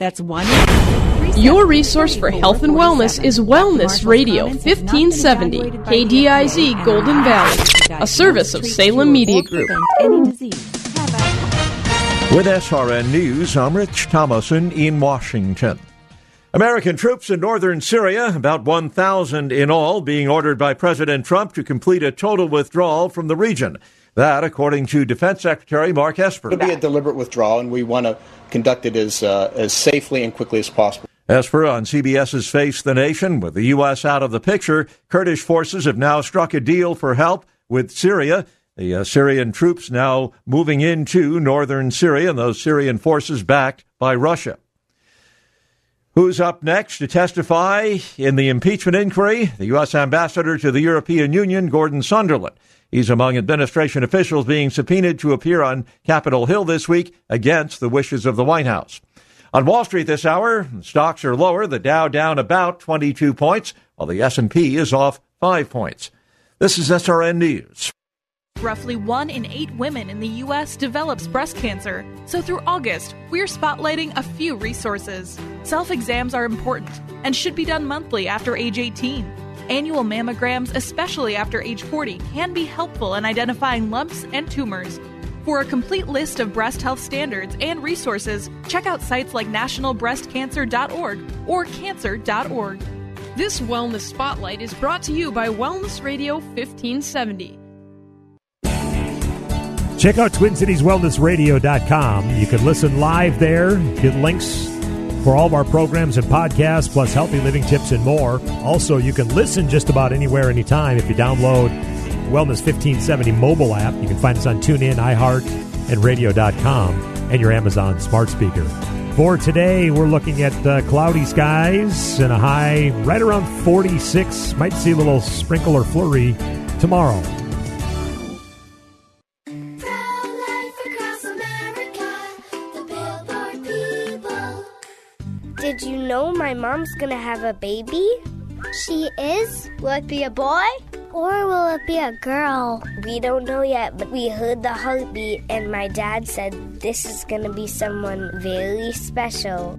That's one. Your resource for health and wellness is Wellness Radio 1570, KDIZ Golden Valley, a service of Salem Media Group. With SRN News, I'm Rich Thomason in Washington. American troops in northern Syria, about 1,000 in all, being ordered by President Trump to complete a total withdrawal from the region. That, according to Defense Secretary Mark Esper. It'll be a deliberate withdrawal, and we want to conduct it as, uh, as safely and quickly as possible. Esper on CBS's Face the Nation. With the U.S. out of the picture, Kurdish forces have now struck a deal for help with Syria. The uh, Syrian troops now moving into northern Syria, and those Syrian forces backed by Russia. Who's up next to testify in the impeachment inquiry? The U.S. ambassador to the European Union, Gordon Sondland. He's among administration officials being subpoenaed to appear on Capitol Hill this week against the wishes of the White House. On Wall Street this hour, stocks are lower, the Dow down about 22 points, while the S&P is off 5 points. This is SRN News. Roughly one in eight women in the U.S. develops breast cancer. So through August, we're spotlighting a few resources. Self exams are important and should be done monthly after age 18. Annual mammograms, especially after age 40, can be helpful in identifying lumps and tumors. For a complete list of breast health standards and resources, check out sites like nationalbreastcancer.org or cancer.org. This Wellness Spotlight is brought to you by Wellness Radio 1570. Check out TwinCitiesWellnessRadio.com. You can listen live there, get links for all of our programs and podcasts, plus healthy living tips and more. Also, you can listen just about anywhere, anytime if you download Wellness 1570 mobile app. You can find us on TuneIn, iHeart, and Radio.com, and your Amazon smart speaker. For today, we're looking at uh, cloudy skies and a high right around 46. Might see a little sprinkle or flurry tomorrow. Gonna have a baby? She is? Will it be a boy? Or will it be a girl? We don't know yet, but we heard the heartbeat, and my dad said this is gonna be someone very special.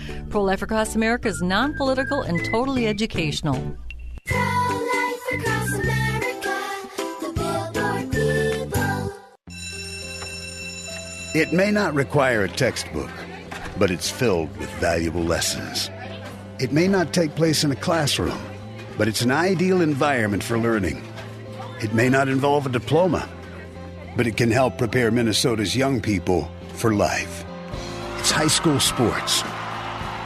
Pro Life Across America is non political and totally educational. It may not require a textbook, but it's filled with valuable lessons. It may not take place in a classroom, but it's an ideal environment for learning. It may not involve a diploma, but it can help prepare Minnesota's young people for life. It's high school sports.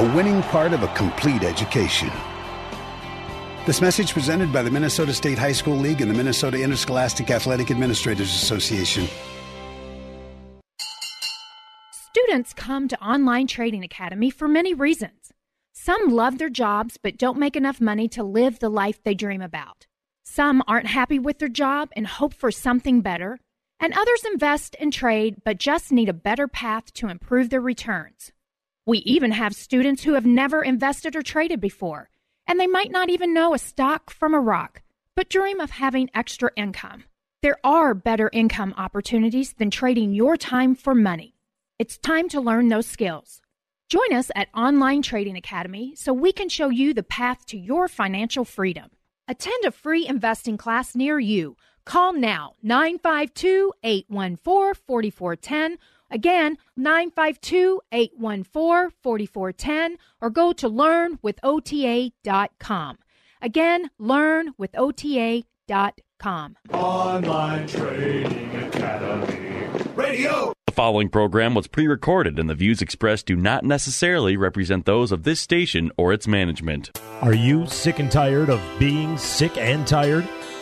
a winning part of a complete education. This message presented by the Minnesota State High School League and the Minnesota Interscholastic Athletic Administrators Association. Students come to Online Trading Academy for many reasons. Some love their jobs but don't make enough money to live the life they dream about. Some aren't happy with their job and hope for something better. And others invest and trade but just need a better path to improve their returns. We even have students who have never invested or traded before, and they might not even know a stock from a rock, but dream of having extra income. There are better income opportunities than trading your time for money. It's time to learn those skills. Join us at Online Trading Academy so we can show you the path to your financial freedom. Attend a free investing class near you. Call now 952 814 4410. Again, 952 814 4410 or go to learnwithota.com. Again, learnwithota.com. Online Trading Academy. Radio. The following program was pre recorded, and the views expressed do not necessarily represent those of this station or its management. Are you sick and tired of being sick and tired?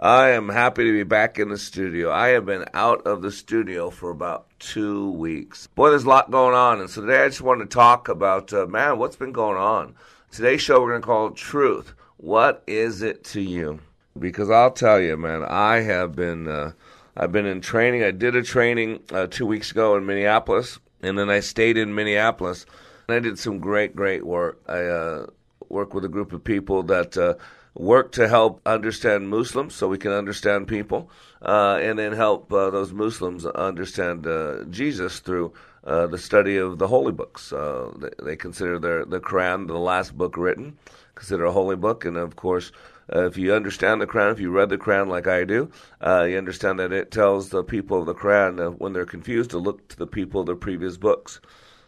I am happy to be back in the studio. I have been out of the studio for about two weeks. Boy, there's a lot going on. And so today I just want to talk about, uh, man, what's been going on. Today's show we're going to call Truth. What is it to you? Because I'll tell you, man, I have been, uh, I've been in training. I did a training uh, two weeks ago in Minneapolis, and then I stayed in Minneapolis. And I did some great, great work. I uh, worked with a group of people that uh, work to help understand Muslims so we can understand people, uh, and then help uh, those Muslims understand uh, Jesus through uh, the study of the holy books. Uh, they, they, consider their, the Quran the last book written, consider a holy book, and of course, uh, if you understand the Quran, if you read the Quran like I do, you understand that it tells the people of the Quran when they're confused to look to the people of the previous books.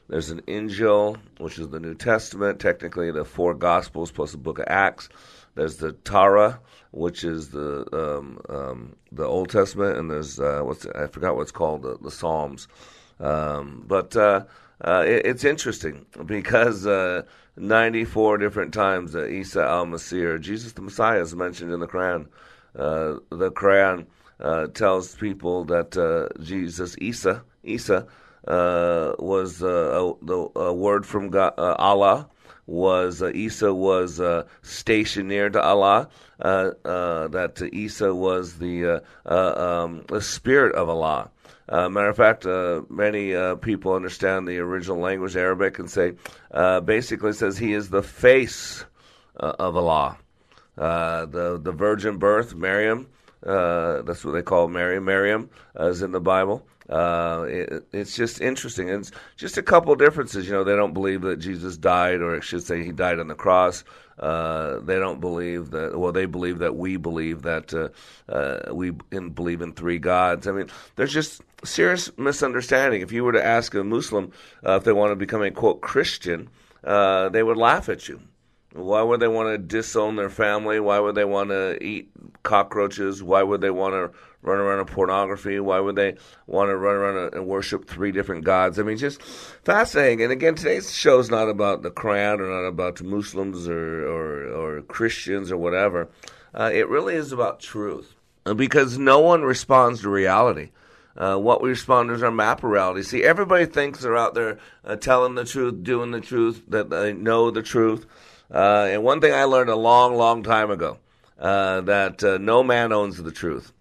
There's an Injil, which is the New Testament, technically the four Gospels plus the book of Acts. There's the Torah, which is the um, um, the Old Testament, and there's uh, what's I forgot what's called the, the Psalms. Um, but uh, uh, it, it's interesting because uh, 94 different times uh, Isa al-Masih, Jesus the Messiah, is mentioned in the Quran. Uh, the Quran tells people that Jesus, Isa, Isa, was a, a, word from God, Allah was uh, Isa was uh, stationed near to Allah. Uh, uh that Isa was the uh, uh, um, the spirit of Allah. matter of fact, many people understand the original language Arabic and say basically says he is the face of Allah. the the virgin birth, Maryam. that's what they call Mary. Maryam is in the Bible. Uh, it, it's just interesting. It's just a couple differences. You know, they don't believe that Jesus died, or I should say, he died on the cross. Uh, they don't believe that. Well, they believe that we believe that uh, uh, we in, believe in three gods. I mean, there's just serious misunderstanding. If you were to ask a Muslim uh, if they want to become a quote Christian, they would laugh at you. Why would they want to disown their family? Why would they want to eat cockroaches? Why would they want to run around in pornography? Why would they want to run around and worship three different gods? I mean, just fascinating. And again, today's show is not about the Quran or not about Muslims or, or, or Christians or whatever. Uh, it really is about truth because no one responds to reality. Uh, what we respond to is our map reality. See, everybody thinks they're out there uh, telling the truth, doing the truth, that they know the truth. Uh, and one thing I learned a long, long time ago uh, that uh, no man owns the truth.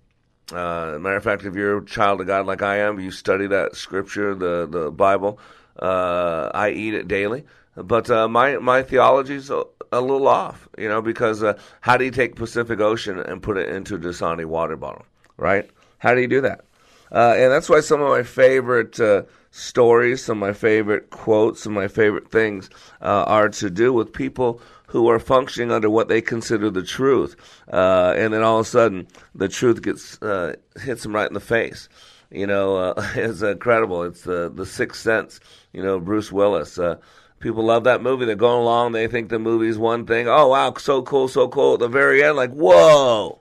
Uh, matter of fact, if you're a child of God like I am, you study that scripture, the the Bible. Uh, I eat it daily, but uh, my my theology's a, a little off, you know, because uh, how do you take Pacific Ocean and put it into a Dasani water bottle, right? How do you do that? Uh, and that's why some of my favorite uh, stories, some of my favorite quotes, some of my favorite things are to do with people who are functioning under what they consider the truth, uh, and then all of a sudden the truth gets uh, hits them right in the face. You know, uh, it's incredible. It's the the Sixth Sense. You know, Bruce Willis. Uh, people love that movie. They're going along. They think the movie's one thing. Oh wow, so cool, so cool. At the very end, like whoa,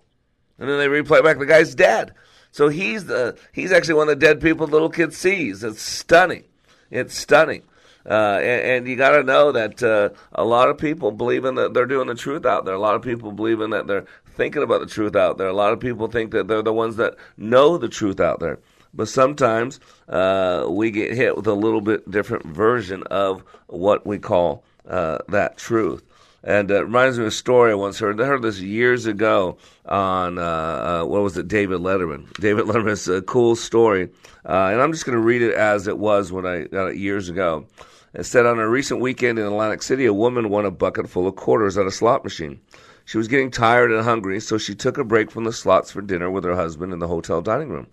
and then they replay back. The guy's dead. So he's the he's actually one of the dead people the little kid sees. It's stunning. It's stunning. Uh, and, and, you got to know that uh, a lot of people believe in that they're doing the truth out there. A lot of people believe in that they're thinking about the truth out there. A lot of people think that they're the ones that know the truth out there. But sometimes uh, we get hit with a little bit different version of what we call uh, that truth. And it reminds me of a story I once heard. I heard this years ago on, uh, uh, what was it, David Letterman. David Letterman's a cool story. Uh, and I'm just going to read it as it was when I got it years ago. It said on a recent weekend in Atlantic City, a woman won a bucket full of quarters at a slot machine. She was getting tired and hungry, so she took a break from the slots for dinner with her husband in the hotel dining room.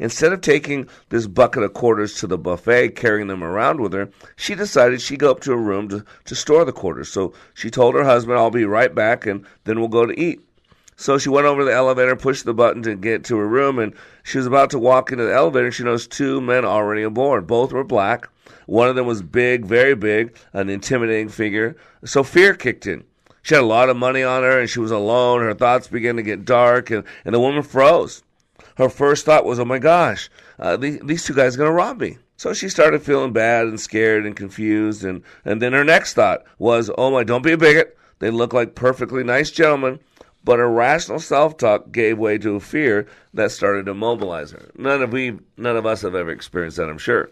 Instead of taking this bucket of quarters to the buffet, carrying them around with her, she decided she'd go up to her room to, to store the quarters. So she told her husband, I'll be right back and then we'll go to eat. So she went over to the elevator, pushed the button to get to her room, and she was about to walk into the elevator. And she noticed two men already aboard. Both were black. One of them was big, very big, an intimidating figure. So fear kicked in. She had a lot of money on her and she was alone. Her thoughts began to get dark and, and the woman froze. Her first thought was, oh my gosh, uh, these, these two guys are going to rob me. So she started feeling bad and scared and confused. And, and then her next thought was, oh my, don't be a bigot. They look like perfectly nice gentlemen. But her rational self talk gave way to a fear that started to mobilize her. None of we, none of us have ever experienced that, I'm sure.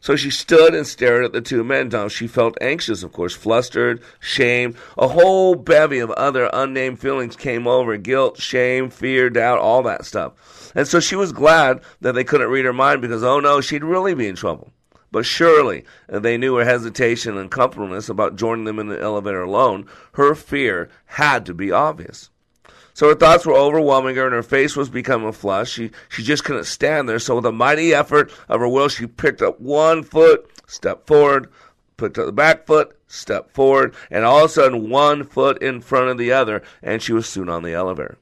So she stood and stared at the two men. Now she felt anxious, of course, flustered, shamed. A whole bevy of other unnamed feelings came over guilt, shame, fear, doubt, all that stuff. And so she was glad that they couldn't read her mind because, oh no, she'd really be in trouble. But surely they knew her hesitation and comfortableness about joining them in the elevator alone. Her fear had to be obvious. So her thoughts were overwhelming her, and her face was becoming flushed. She she just couldn't stand there. So with a mighty effort of her will, she picked up one foot, stepped forward, put up the back foot, stepped forward, and all of a sudden one foot in front of the other, and she was soon on the elevator.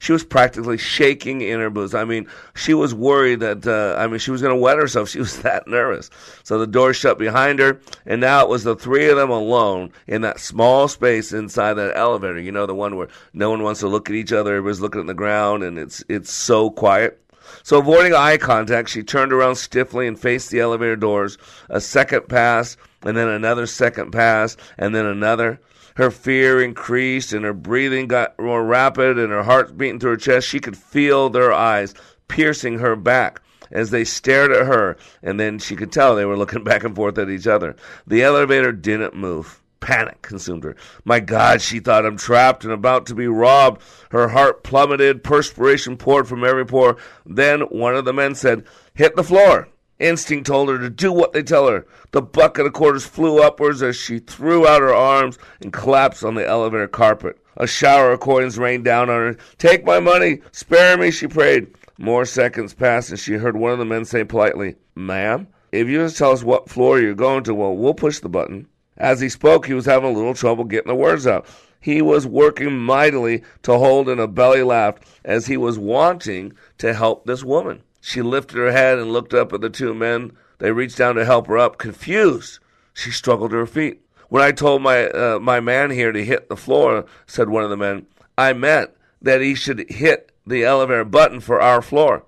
She was practically shaking in her boots. I mean, she was worried that, uh, I mean, she was going to wet herself. She was that nervous. So the door shut behind her, and now it was the three of them alone in that small space inside that elevator. You know, the one where no one wants to look at each other. Everybody's looking at the ground, and it's, it's so quiet. So, avoiding eye contact, she turned around stiffly and faced the elevator doors. A second pass, and then another second pass, and then another. Her fear increased and her breathing got more rapid and her heart beating through her chest. She could feel their eyes piercing her back as they stared at her, and then she could tell they were looking back and forth at each other. The elevator didn't move. Panic consumed her. My God, she thought, I'm trapped and about to be robbed. Her heart plummeted, perspiration poured from every pore. Then one of the men said, Hit the floor. Instinct told her to do what they tell her. The bucket of quarters flew upwards as she threw out her arms and collapsed on the elevator carpet. A shower of coins rained down on her. Take my money! Spare me, she prayed. More seconds passed and she heard one of the men say politely, Ma'am, if you just tell us what floor you're going to, well, we'll push the button. As he spoke, he was having a little trouble getting the words out. He was working mightily to hold in a belly laugh as he was wanting to help this woman. She lifted her head and looked up at the two men. They reached down to help her up. Confused, she struggled to her feet. When I told my uh, my man here to hit the floor, said one of the men, I meant that he should hit the elevator button for our floor.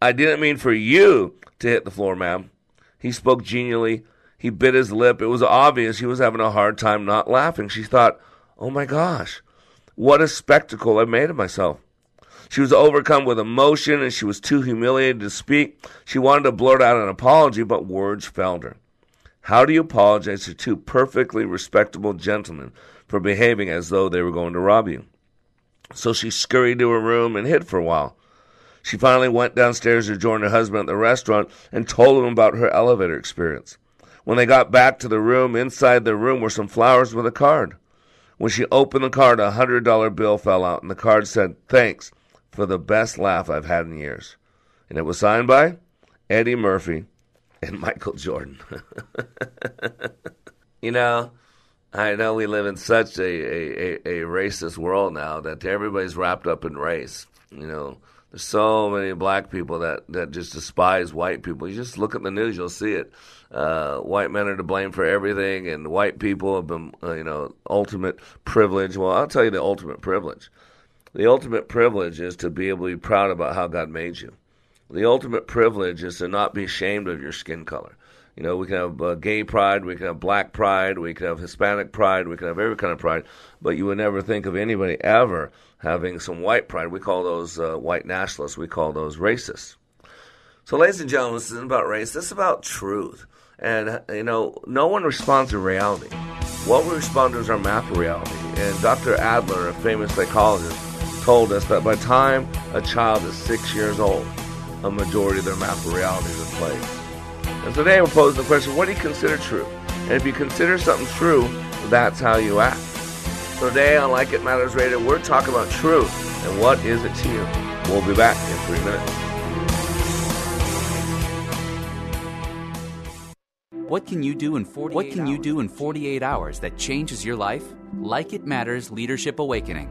I didn't mean for you to hit the floor, ma'am. He spoke genially. He bit his lip. It was obvious he was having a hard time not laughing. She thought, Oh my gosh, what a spectacle I made of myself. She was overcome with emotion and she was too humiliated to speak. She wanted to blurt out an apology, but words failed her. How do you apologize to two perfectly respectable gentlemen for behaving as though they were going to rob you? So she scurried to her room and hid for a while. She finally went downstairs to join her husband at the restaurant and told him about her elevator experience. When they got back to the room, inside the room were some flowers with a card. When she opened the card, a hundred dollar bill fell out, and the card said, Thanks for the best laugh I've had in years. And it was signed by Eddie Murphy and Michael Jordan. you know, I know we live in such a, a, a, racist world now that everybody's wrapped up in race. You know, there's so many black people that, that just despise white people. You just look at the news, you'll see it. Uh, white men are to blame for everything, and white people have been, uh, you know, ultimate privilege. Well, I'll tell you the ultimate privilege. The ultimate privilege is to be able to be proud about how God made you. The ultimate privilege is to not be ashamed of your skin color. You know, we can have uh, gay pride, we can have black pride, we can have Hispanic pride, we can have every kind of pride, but you would never think of anybody ever having some white pride. We call those uh, white nationalists, we call those racists. So, ladies and gentlemen, this isn't about race, this is about truth. And, you know, no one responds to reality. What we respond to is our map of reality. And Dr. Adler, a famous psychologist, told us that by the time a child is six years old, a majority of their map of reality is in place. And today we're posing the question, what do you consider true? And if you consider something true, that's how you act. So today on Like It Matters Radio, we're talking about truth and what is it to you. We'll be back in three minutes. What can you do in 48 What can you do in 48 hours that changes your life? Like It Matters Leadership Awakening.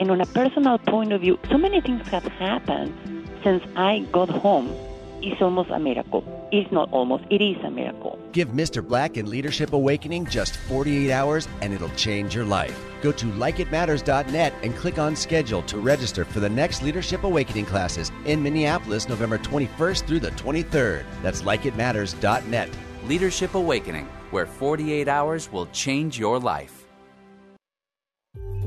And on a personal point of view, so many things have happened since I got home. It's almost a miracle. It's not almost, it is a miracle. Give Mr. Black and Leadership Awakening just 48 hours and it'll change your life. Go to likeitmatters.net and click on schedule to register for the next Leadership Awakening classes in Minneapolis, November 21st through the 23rd. That's likeitmatters.net. Leadership Awakening, where 48 hours will change your life.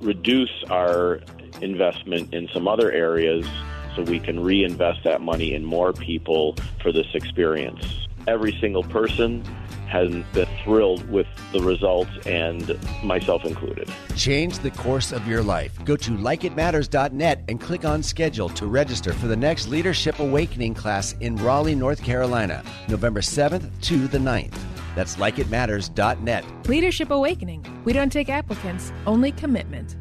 reduce our investment in some other areas so we can reinvest that money in more people for this experience. Every single person has been thrilled with the results, and myself included. Change the course of your life. Go to likeitmatters.net and click on schedule to register for the next Leadership Awakening class in Raleigh, North Carolina, November 7th to the 9th. That's likeitmatters.net. Leadership Awakening. We don't take applicants, only commitment.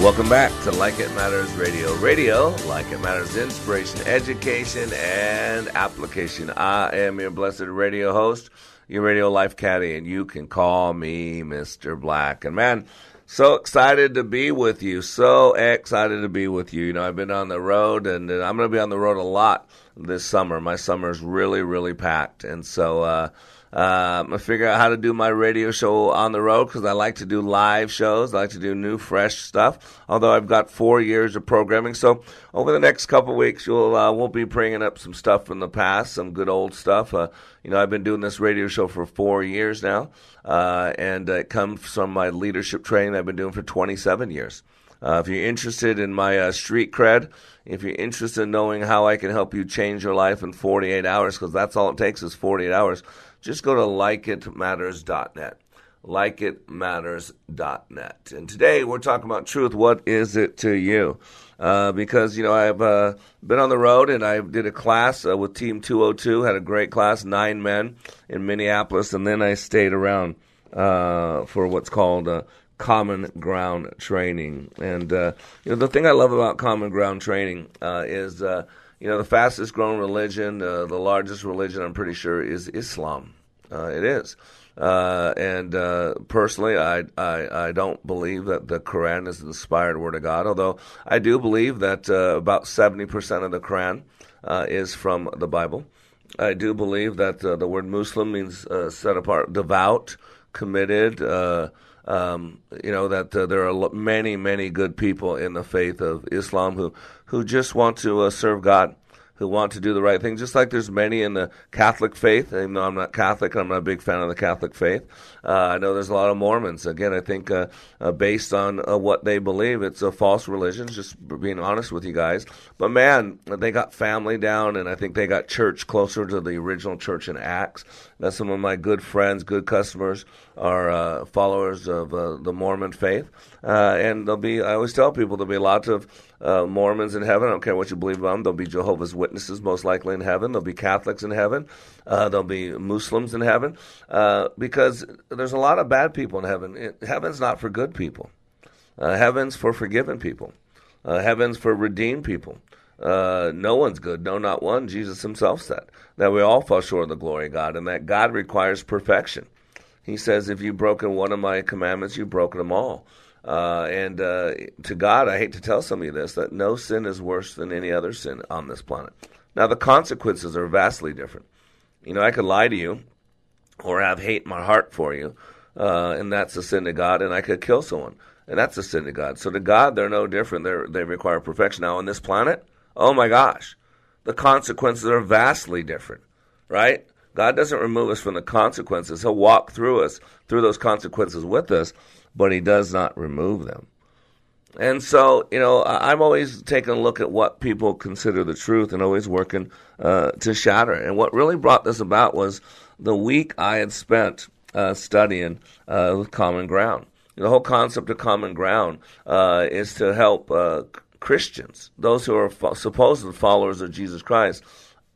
Welcome back to Like It Matters Radio. Radio, like it matters, inspiration, education, and application. I am your blessed radio host, your radio life caddy, and you can call me Mr. Black. And man, so excited to be with you. So excited to be with you. You know, I've been on the road, and I'm going to be on the road a lot this summer. My summer is really, really packed, and so. uh um, I figure out how to do my radio show on the road because I like to do live shows. I like to do new, fresh stuff. Although I've got four years of programming, so over the next couple weeks, you'll uh, we'll be bringing up some stuff from the past, some good old stuff. Uh, you know, I've been doing this radio show for four years now, uh, and it comes from my leadership training I've been doing for 27 years. Uh, if you're interested in my uh, street cred, if you're interested in knowing how I can help you change your life in 48 hours, because that's all it takes is 48 hours, just go to likeitmatters.net. likeitmatters.net. And today we're talking about truth. What is it to you? Uh, because, you know, I've uh, been on the road and I did a class uh, with Team 202, had a great class, nine men in Minneapolis, and then I stayed around uh, for what's called uh, common ground training. And, uh, you know, the thing I love about common ground training is, you know, the fastest growing religion, the largest religion, I'm pretty sure, is Islam. it is. Uh, and uh, personally, I, I, I don't believe that the Quran is the inspired word of God. Although I do believe that uh, about seventy percent of the Quran uh, is from the Bible. I do believe that uh, the word Muslim means uh, set apart, devout, committed. Um, you know that there are many, many good people in the faith of Islam who who just want to uh, serve God who want to do the right thing, just like there's many in the Catholic faith. Even though I'm not Catholic, I'm not a big fan of the Catholic faith. Uh, I know there's a lot of Mormons. Again, I think uh, uh, based on uh, what they believe, it's a false religion. Just being honest with you guys. But man, they got family down, and I think they got church closer to the original church in Acts. That's some of my good friends, good customers are uh, followers of uh, the Mormon faith, and there'll be. I always tell people there'll be lots of uh, Mormons in heaven. I don't care what you believe about them. There'll be Jehovah's Witnesses most likely in heaven. There'll be Catholics in heaven. Uh, there'll be Muslims in heaven uh, because there's a lot of bad people in heaven. It, heaven's not for good people. Uh, heaven's for forgiven people. Uh, heaven's for redeemed people. Uh, no one's good, no, not one. Jesus himself said that we all fall short of the glory of God and that God requires perfection. He says, if you've broken one of my commandments, you've broken them all. Uh, and uh, to God, I hate to tell some of you this, that no sin is worse than any other sin on this planet. Now, the consequences are vastly different. You know, I could lie to you or have hate in my heart for you, uh, and that's a sin to God, and I could kill someone, and that's a sin to God. So to God, they're no different. They're, they require perfection. Now, on this planet, oh my gosh, the consequences are vastly different, right? God doesn't remove us from the consequences. He'll walk through us, through those consequences with us but he does not remove them. And so, you know, I'm always taking a look at what people consider the truth and always working uh, to shatter. And what really brought this about was the week I had spent uh, studying uh, Common Ground. The whole concept of Common Ground uh, is to help uh, Christians, those who are fo- supposed followers of Jesus Christ,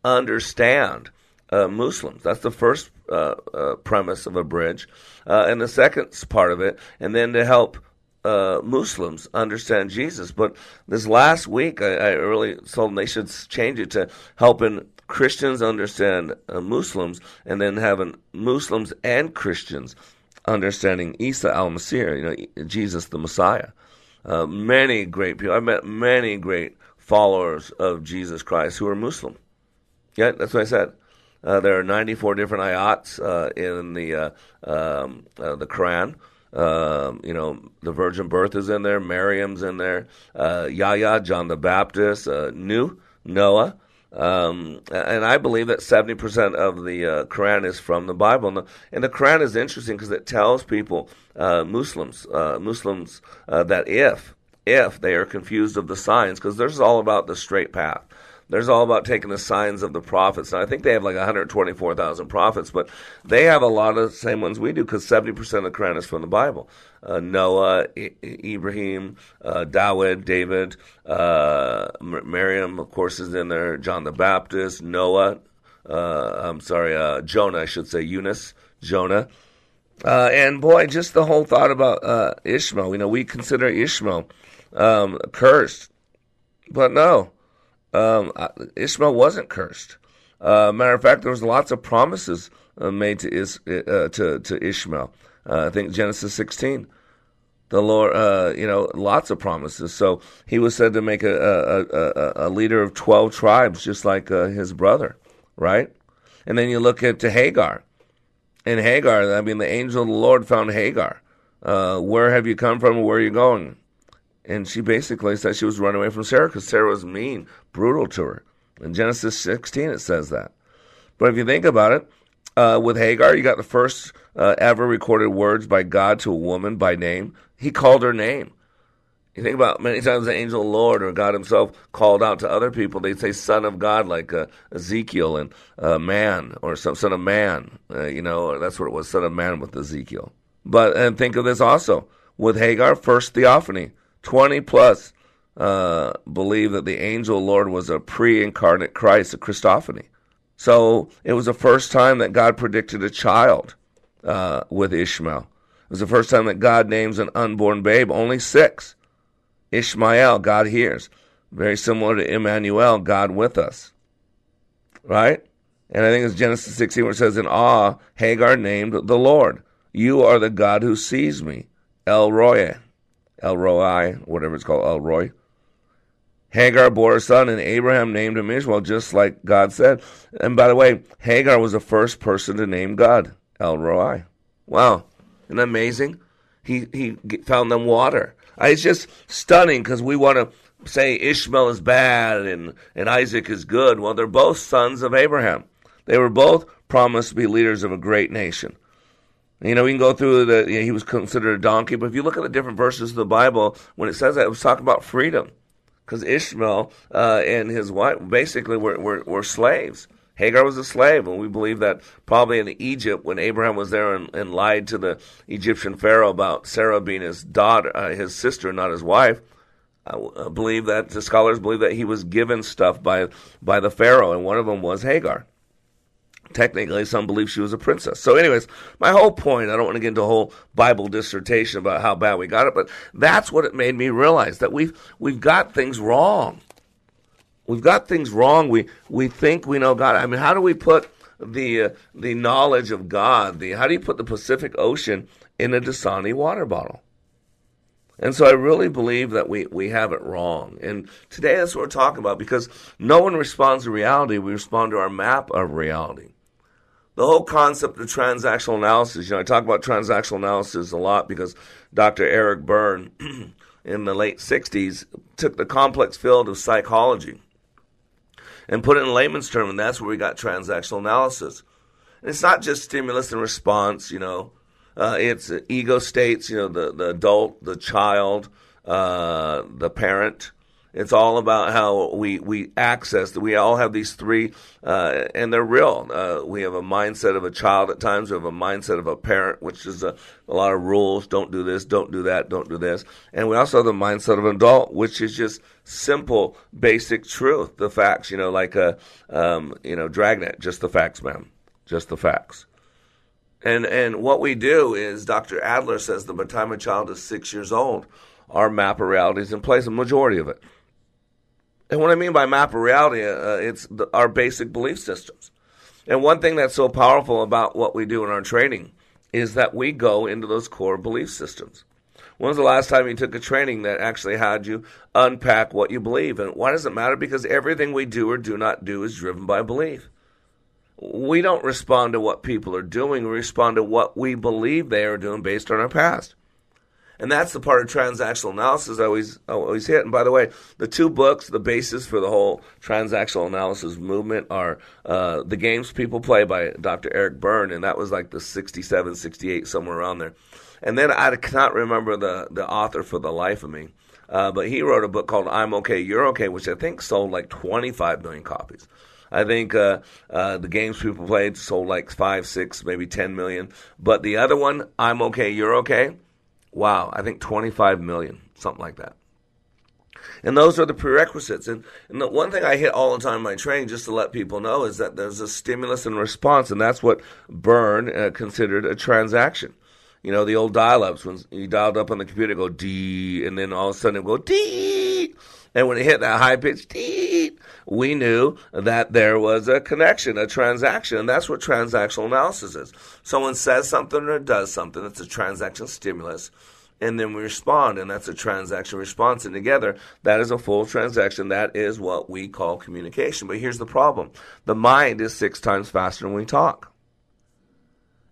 understand uh, Muslims. That's the first uh, uh, premise of a bridge. Uh, and the second part of it, and then to help uh, Muslims understand Jesus. But this last week, I, I, really told them they should change it to helping Christians understand uh, Muslims, and then having Muslims and Christians understanding Isa al-Masih, you know, Jesus the Messiah. Uh, many great people. I've met many great followers of Jesus Christ who are Muslim. Yeah, that's what I said. Uh, there are 94 different ayats uh, in the uh, um, uh, the Quran. Um, you know, the virgin birth is in there. Miriam's in there. Uh, Yahya, John the Baptist, uh, New Noah. Um, and I believe that 70% of the uh, Quran is from the Bible. And the, and the Quran is interesting because it tells people, uh, Muslims, uh, Muslims, uh, that if, if they are confused of the signs, because this is all about the straight path there's all about taking the signs of the prophets. And I think they have like 124,000 prophets, but they have a lot of the same ones we do because 70% of the Quran is from the Bible. Uh, Noah, I- Ibrahim, uh, Dawid, David, uh, Miriam, of course, is in there. John the Baptist, Noah, uh, I'm sorry, uh, Jonah, I should say, Yunus, Jonah. Uh, and boy, just the whole thought about Ishmael. You know, we consider Ishmael um, cursed, but no, um, Ishmael wasn't cursed. Uh, matter of fact, there was lots of promises uh, made to, Is, uh, to, to Ishmael. Uh, I think Genesis 16. The Lord, uh, you know, lots of promises. So he was said to make a, a, a, a leader of 12 tribes, just like uh, his brother, right? And then you look at to Hagar. In Hagar, I mean, the angel of the Lord found Hagar. where have you come from? Where are you going? And she basically said she was running away from Sarah because Sarah was mean, brutal to her. In Genesis 16, it says that. But if you think about it, uh, with Hagar, you got the first uh, ever recorded words by God to a woman by name. He called her name. You think about many times the angel Lord or God Himself called out to other people. They'd say "Son of God," like uh, Ezekiel and uh, man, or some son of man. Uh, you know, or that's what it was, son of man with Ezekiel. But and think of this also with Hagar, first theophany, twenty plus uh, believe that the angel Lord was a pre-incarnate Christ, a Christophany. So it was the first time that God predicted a child uh, with Ishmael. It was the first time that God names an unborn babe. Only six. Ishmael, God hears. Very similar to Emmanuel, God with us. Right? And I think it's Genesis 16 where it says, In awe, Hagar named the Lord. You are the God who sees me. El Roi. El Roi, whatever it's called, El Roi. Hagar bore a son, and Abraham named him Ishmael, just like God said. And by the way, Hagar was the first person to name God, El Roi. Wow, isn't that amazing? He he found them water. Uh, it's just stunning because we want to say Ishmael is bad and and Isaac is good. Well, they're both sons of Abraham. They were both promised to be leaders of a great nation. You know, we can go through the. You know, he was considered a donkey, but if you look at the different verses of the Bible, when it says that, it was talking about freedom because Ishmael uh, and his wife basically were, were, were, slaves. Hagar was a slave, and we believe that probably in Egypt, when Abraham was there and, and lied to the Egyptian Pharaoh about Sarah being his daughter, uh, his sister, not his wife, I believe that the scholars believe that he was given stuff by by the Pharaoh, and one of them was Hagar. Technically, some believe she was a princess. So, anyways, my whole point, I don't want to get into a whole Bible dissertation about how bad we got it, but that's what it made me realize that we've we've got things wrong. We've got things wrong. We we think we know God. I mean, how do we put the uh, the knowledge of God? The how do you put the Pacific Ocean in a Dasani water bottle? And so I really believe that we, we have it wrong. And today that's what we're talking about because no one responds to reality. We respond to our map of reality the whole concept of transactional analysis, you know, I talk about transactional analysis a lot because Dr. Eric Berne in the late 60s took the complex field of psychology and put it in layman's terms, and that's where we got transactional analysis. And it's not just stimulus and response, you know, uh, it's ego states, you know, the, the adult, the child, uh, the parent, it's all about how we, we access. We all have these three, uh, and they're real. Uh, we have a mindset of a child at times. We have a mindset of a parent, which is a, a lot of rules. Don't do this. Don't do that. Don't do this. And we also have the mindset of an adult, which is just simple, basic truth. The facts, you know, like a, um, you know, dragnet. Just the facts, man. Just the facts. And and what we do is, Dr. Adler says that by the time a child is six years old, our map of reality is in place, a majority of it. And what I mean by map of reality, uh, uh, it's the, our basic belief systems. And one thing that's so powerful about what we do in our training is that we go into those core belief systems. When was the last time you took a training that actually had you unpack what you believe? And why does it matter? Because everything we do or do not do is driven by belief. We don't respond to what people are doing, we respond to what we believe they are doing based on our past. And that's the part of transactional analysis I always always hit. And by the way, the two books, the basis for the whole transactional analysis movement are uh, The Games People Play by Dr. Eric Berne, and that was like the 67, 68, somewhere around there. And then I cannot remember the, the author for the life of me. Uh, but he wrote a book called I'm Okay, You're Okay, which I think sold like 25 million copies. I think uh, uh, the games people played sold like five, six, maybe 10 million. But the other one, I'm Okay, You're Okay, Wow, I think 25 million, something like that. And those are the prerequisites. And, and the one thing I hit all the time in my training, just to let people know, is that there's a stimulus and response, and that's what Berne uh, considered a transaction. You know, the old dial-ups when you dialed up on the computer, go D, and then all of a sudden it would go D, and when it hit that high pitch we knew that there was a connection, a transaction, that's what transactional analysis is. Someone says something or does something, that's a transaction stimulus, and then we respond, and that's a transaction response. And together, that is a full transaction. That is what we call communication. But here's the problem the mind is six times faster than we talk.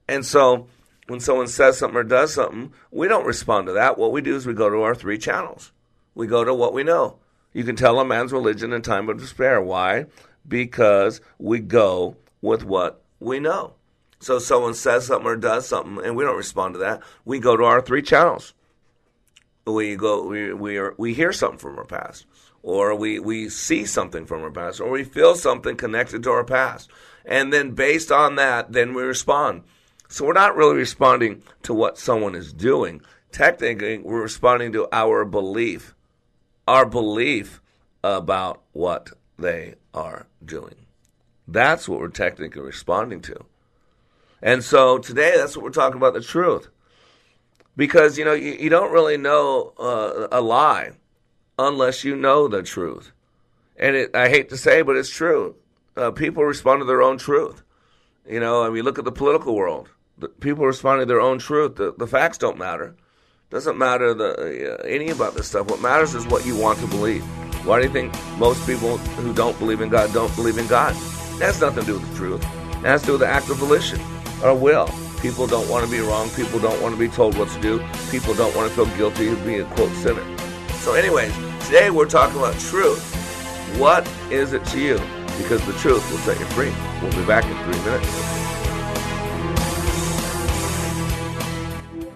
And so, when someone says something or does something, we don't respond to that. What we do is we go to our three channels. We go to what we know. You can tell a man's religion in time of despair. Why? Because we go with what we know. So someone says something or does something, and we don't respond to that. We go to our three channels. We go, we we are, we hear something from our past, or we we see something from our past, or we feel something connected to our past, and then based on that, then we respond. So we're not really responding to what someone is doing. Technically, we're responding to our belief, our belief about what they are doing. That's what we're technically responding to. And so today, that's what we're talking about the truth. Because, you know, you, you don't really know uh, a lie unless you know the truth. And it, I hate to say, but it's true. Uh, people respond to their own truth. You know, I mean, look at the political world. The, people respond to their own truth. The, the facts don't matter. Doesn't matter the uh, any about this stuff. What matters is what you want to believe. Why do you think most people who don't believe in God don't believe in God? That has nothing to do with the truth. It has to do with the act of volition or will. People don't want to be wrong. People don't want to be told what to do. People don't want to feel guilty of being a quote sinner. So, anyways, today we're talking about truth. What is it to you? Because the truth will set you free. We'll be back in three minutes.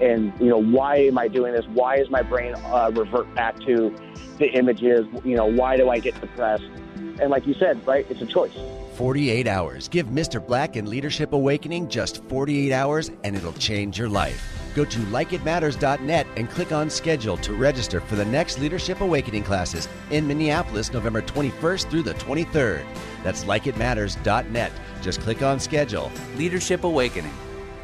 And, you know, why am I doing this? Why is my brain uh, revert back to the images? You know, why do I get depressed? And like you said, right, it's a choice. 48 hours. Give Mr. Black and Leadership Awakening just 48 hours and it'll change your life. Go to likeitmatters.net and click on schedule to register for the next Leadership Awakening classes in Minneapolis, November 21st through the 23rd. That's likeitmatters.net. Just click on schedule. Leadership Awakening,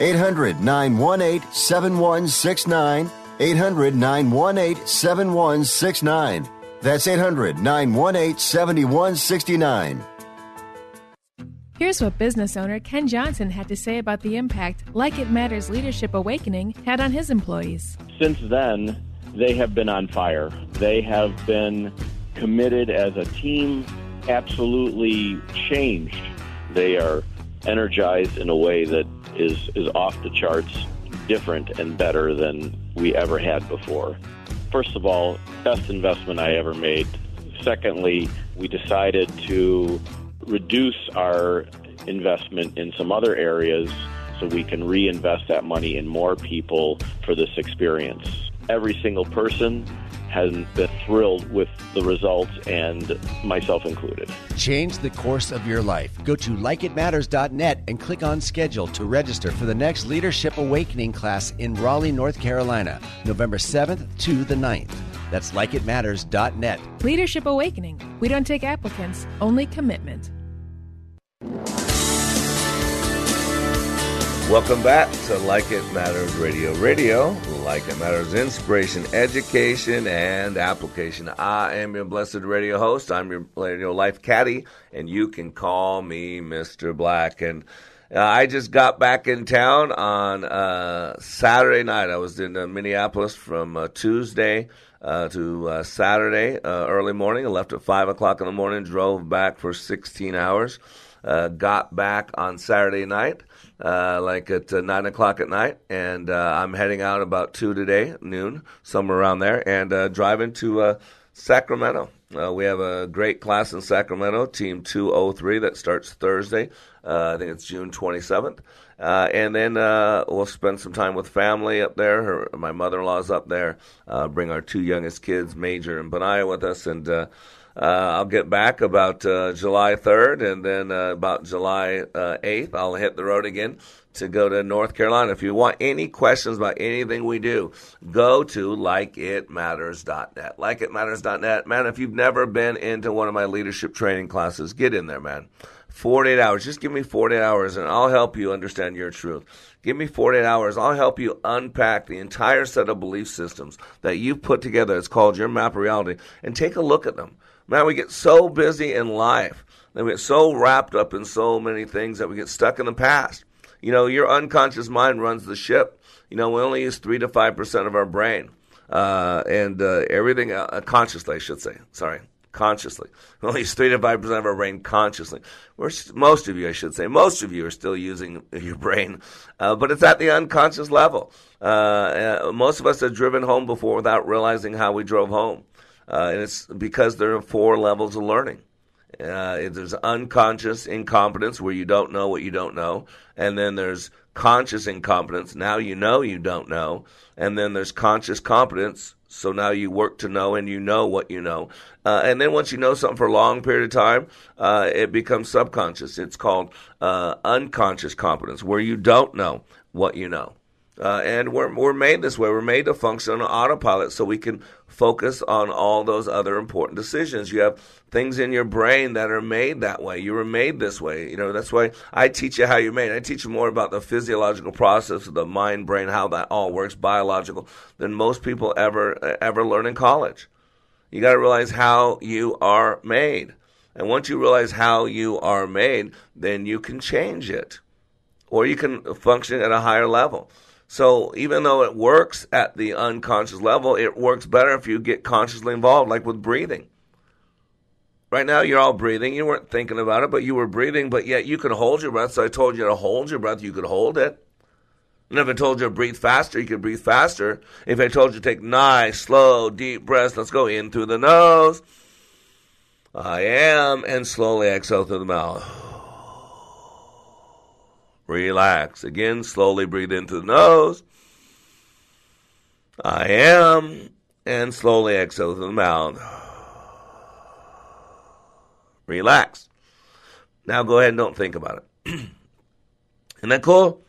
800 918 7169. 800 918 7169. That's 800 918 7169. Here's what business owner Ken Johnson had to say about the impact Like It Matters Leadership Awakening had on his employees. Since then, they have been on fire. They have been committed as a team, absolutely changed. They are energized in a way that is, is off the charts, different and better than we ever had before. First of all, best investment I ever made. Secondly, we decided to reduce our investment in some other areas so we can reinvest that money in more people for this experience. Every single person has been thrilled with the results, and myself included. Change the course of your life. Go to likeitmatters.net and click on schedule to register for the next Leadership Awakening class in Raleigh, North Carolina, November 7th to the 9th. That's likeitmatters.net. Leadership Awakening. We don't take applicants, only commitment. Welcome back to Like It Matters Radio. Radio, like it matters, inspiration, education, and application. I am your blessed radio host. I'm your radio life caddy, and you can call me Mr. Black. And uh, I just got back in town on uh, Saturday night. I was in uh, Minneapolis from uh, Tuesday uh, to uh, Saturday early morning. I left at 5 o'clock in the morning, drove back for 16 hours, got back on Saturday night uh, like at uh, nine o'clock at night, and uh, I'm heading out about two today, noon, somewhere around there, and uh, driving to uh, Sacramento. Uh, we have a great class in Sacramento, Team 203, that starts Thursday. I think it's June 27th. And then we'll spend some time with family up there. Her, my mother in law's up there. bring our two youngest kids, Major and Benaiah, with us. And Uh, I'll get back about uh, July 3rd, and then uh, about July uh, 8th, I'll hit the road again to go to North Carolina. If you want any questions about anything we do, go to likeitmatters.net. Likeitmatters.net. Man, if you've never been into one of my leadership training classes, get in there, man. 48 hours. Just give me 48 hours and I'll help you understand your truth. Give me 48 hours. I'll help you unpack the entire set of belief systems that you've put together. It's called your map of reality and take a look at them. Man, we get so busy in life that we get so wrapped up in so many things that we get stuck in the past. You know, your unconscious mind runs the ship. You know, we only use 3 to 5% of our brain. Uh, and uh, everything uh, consciously, I should say. Sorry consciously. Only three to five percent of our brain consciously. We're, most of you, I should say, most of you are still using your brain, uh, but it's at the unconscious level. Uh, uh, most of us have driven home before without realizing how we drove home, uh, and it's because there are four levels of learning. Uh, there's unconscious incompetence where you don't know what you don't know, and then there's conscious incompetence. Now you know you don't know, and then there's conscious competence so now you work to know and you know what you know. Uh, and then once you know something for a long period of time, uh, it becomes subconscious. It's called uh, unconscious competence, where you don't know what you know. Uh, and we're, we're made this way. We're made to function on autopilot so we can focus on all those other important decisions. You have things in your brain that are made that way. You were made this way. You know, that's why I teach you how you're made. I teach you more about the physiological process of the mind, brain, how that all works, biological, than most people ever, ever learn in college. You got to realize how you are made. And once you realize how you are made, then you can change it. Or you can function at a higher level. So even though it works at the unconscious level, it works better if you get consciously involved, like with breathing. Right now, you're all breathing. You weren't thinking about it, but you were breathing, but yet you could hold your breath. So I told you to hold your breath, you could hold it. And if I told you to breathe faster, you could breathe faster. If I told you to take nice, slow, deep breaths, let's go in through the nose. I am, and slowly exhale through the mouth. Relax. Again, slowly breathe into the nose. I am. And slowly exhale through the mouth. Relax. Now go ahead and don't think about it. Isn't that cool?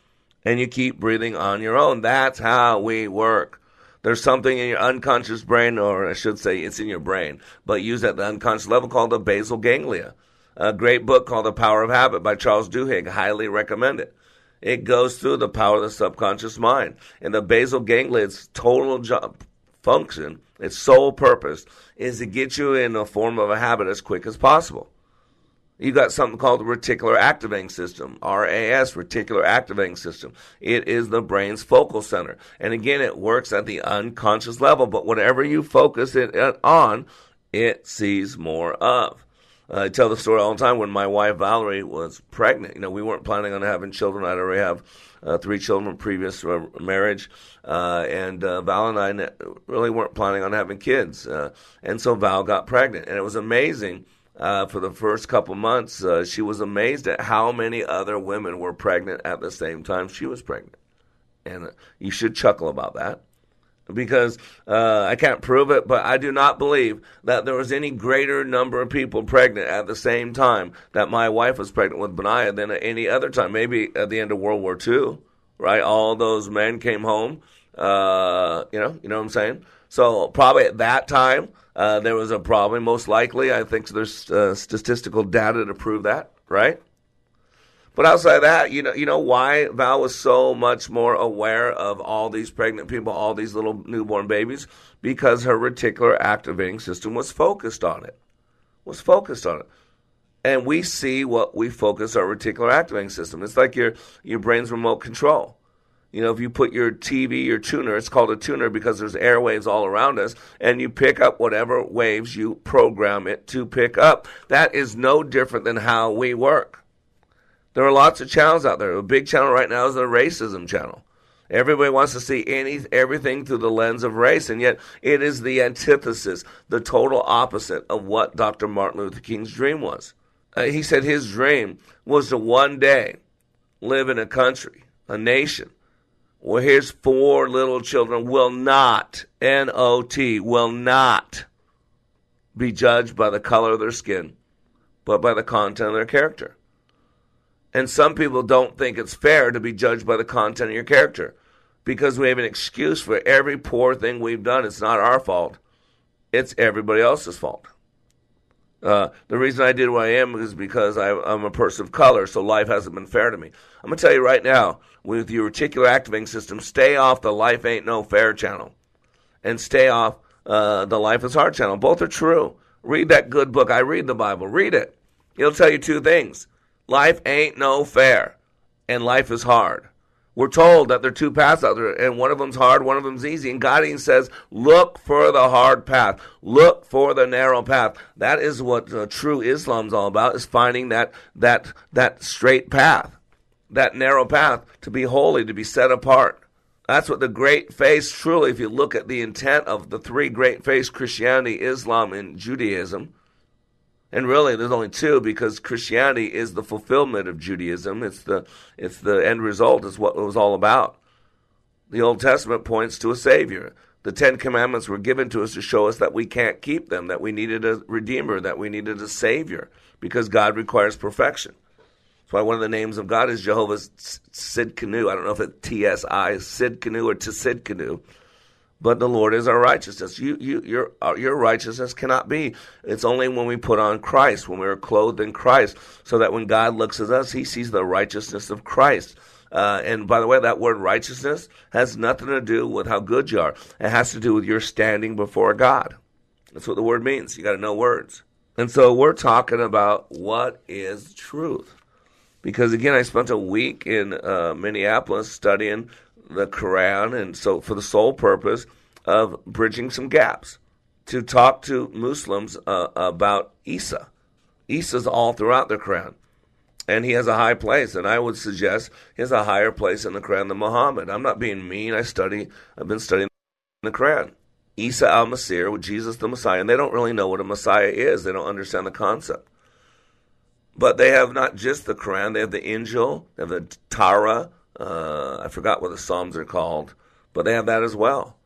And you keep breathing on your own. That's how we work. There's something in your unconscious brain, or I should say it's in your brain, but used at the unconscious level called the basal ganglia a great book called The Power of Habit by Charles Duhigg. Highly recommend it. It goes through the power of the subconscious mind. And the basal ganglia, its total job, function, its sole purpose, is to get you in the form of a habit as quick as possible. You got something called the reticular activating system, RAS, reticular activating system. It is the brain's focal center. And again, it works at the unconscious level, but whatever you focus it on, it sees more of. I tell the story all the time. When my wife Valerie was pregnant, you know, we weren't planning on having children. I'd already have uh, three children from previous marriage, uh, and uh, Val and I really weren't planning on having kids. Uh, and so Val got pregnant, and it was amazing. Uh, for the first couple months, she was amazed at how many other women were pregnant at the same time she was pregnant, and you should chuckle about that because uh, I can't prove it, but I do not believe that there was any greater number of people pregnant at the same time that my wife was pregnant with Benaiah than at any other time. Maybe at the end of World War II, right? All those men came home. Uh, you know, you know what I'm saying? So probably at that time uh, there was a problem. Most likely, I think there's uh, statistical data to prove that, right? But outside that, you know, you know why Val was so much more aware of all these pregnant people, all these little newborn babies, because her reticular activating system was focused on it. Was focused on it. And we see what we focus our reticular activating system. It's like your your brain's remote control. You know, if you put your TV, your tuner, it's called a tuner because there's airwaves all around us, and you pick up whatever waves you program it to pick up. That is no different than how we work. There are lots of channels out there. A big channel right now is the racism channel. Everybody wants to see any everything through the lens of race, and yet it is the antithesis, the total opposite of what Dr. Martin Luther King's dream was. Uh, he said his dream was to one day live in a country, a nation, where his four little children will not, N O T, will not be judged by the color of their skin, but by the content of their character. And some people don't think it's fair to be judged by the content of your character because we have an excuse for every poor thing we've done. It's not our fault, it's everybody else's fault. Uh, the reason I did what I am is because I, am a person of color, so life hasn't been fair to me. I'm going to tell you right now, with your reticular activating system, stay off the Life Ain't No Fair channel and stay off uh, the Life is Hard channel. Both are true. Read that good book. I read the Bible. Read it. It'll tell you two things life ain't no fair, and life is hard. We're told that there are two paths out there, and one of them's hard, one of them's easy. And God even says, look for the hard path. Look for the narrow path. That is what uh, true Islam's all about, is finding that, that, that straight path, that narrow path to be holy, to be set apart. That's what the great faith truly, if you look at the intent of the three great faiths, Christianity, Islam, and Judaism, and really there's only two because Christianity is the fulfillment of Judaism. It's the it's the end result. It's what it was all about. The Old Testament points to a Savior. The Ten Commandments were given to us to show us that we can't keep them, that we needed a Redeemer, that we needed a Savior, because God requires perfection. That's why one of the names of God is Jehovah's Sid Canoe. I don't know if it's T S I Sid Canoe or Tsidkenu but the Lord is our righteousness. You, you, your, uh, your righteousness cannot be. It's only when we put on Christ, when we are clothed in Christ, so that when God looks at us, He sees the righteousness of Christ. Uh, and by the way, that word righteousness has nothing to do with how good you are. It has to do with your standing before God. That's what the word means. You got to know words. And so we're talking about what is truth. Because again, I spent a week in uh, Minneapolis studying the Quran, and so for the sole purpose of bridging some gaps to talk to Muslims uh, about Isa. Isa's all throughout the Quran, and he has a high place. And I would suggest he has a higher place in the Quran than Muhammad. I'm not being mean. I study. I've been studying the Quran. Isa al-Masih, with Jesus the Messiah, and they don't really know what a Messiah is. They don't understand the concept. But they have not just the Quran; they have the Injil, they have the Torah, uh, I forgot what the Psalms are called, but they have that as well.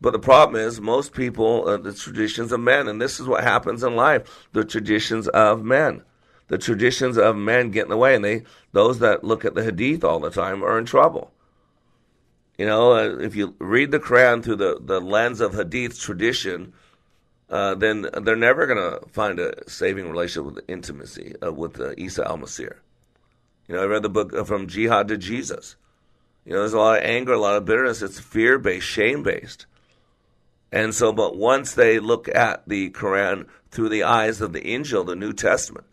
But the problem is, most people, uh, the traditions of men, and this is what happens in life the traditions of men. The traditions of men get in the way, and they those that look at the Hadith all the time are in trouble. You know, uh, if you read the Quran through the, the lens of Hadith tradition, uh, then they're never going to find a saving relationship with intimacy uh, with uh, Isa al Masih. You know, I read the book from Jihad to Jesus. You know, there's a lot of anger, a lot of bitterness. It's fear based, shame based. And so, but once they look at the Quran through the eyes of the Injil, the New Testament,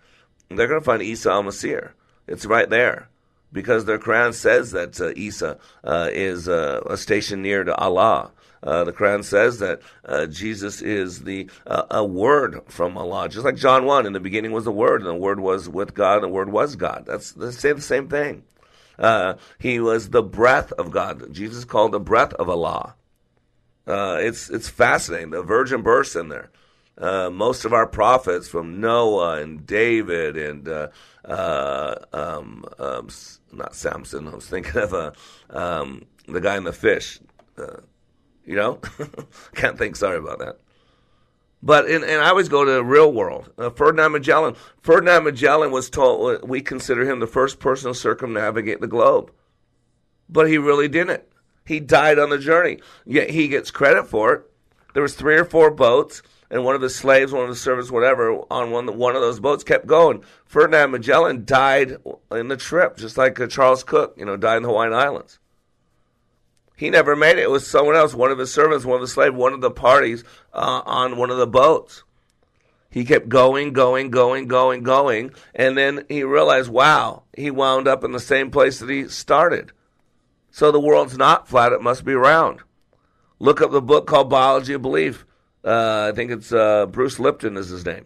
they're going to find Isa al Masih. It's right there because their Quran says that uh, Isa uh, is uh, a station near to Allah. Uh, the Quran says that uh, Jesus is the uh, a word from Allah, just like John one. In the beginning was the Word, and the Word was with God, and the Word was God. That's they say the same thing. Uh, he was the breath of God. Jesus called the breath of Allah. Uh, it's it's fascinating. The virgin births in there. Most of our prophets, from Noah and David and um, um, not Samson, I was thinking of um, the guy in the fish. You know, can't think. Sorry about that. But in, and I always go to the real world. Uh, Ferdinand Magellan. Ferdinand Magellan was told we consider him the first person to circumnavigate the globe, but he really didn't. He died on the journey. Yet he gets credit for it. There was three or four boats, and one of the slaves, one of the servants, whatever, on one one of those boats kept going. Ferdinand Magellan died in the trip, just like uh, Charles Cook, you know, died in the Hawaiian Islands. He never made it. It was someone else, one of his servants, one of the slaves, one of the parties uh, on one of the boats. He kept going, going, going, going, going, and then he realized, wow, he wound up in the same place that he started. So the world's not flat; it must be round. Look up the book called Biology of Belief. Uh, I think it's uh, Bruce Lipton is his name,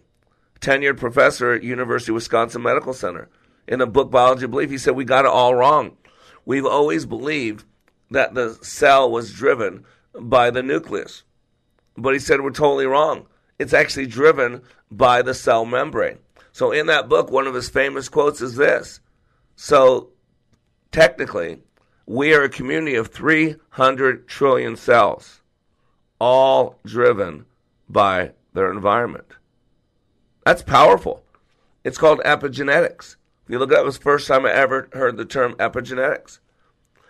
tenured professor at University of Wisconsin Medical Center. In the book Biology of Belief, he said we got it all wrong. We've always believed that the cell was driven by the nucleus. But he said we're totally wrong. It's actually driven by the cell membrane. So in that book, one of his famous quotes is this. So technically, we are a community of 300 trillion cells, all driven by their environment. That's powerful. It's called epigenetics. If you look up, it was the first time I ever heard the term epigenetics.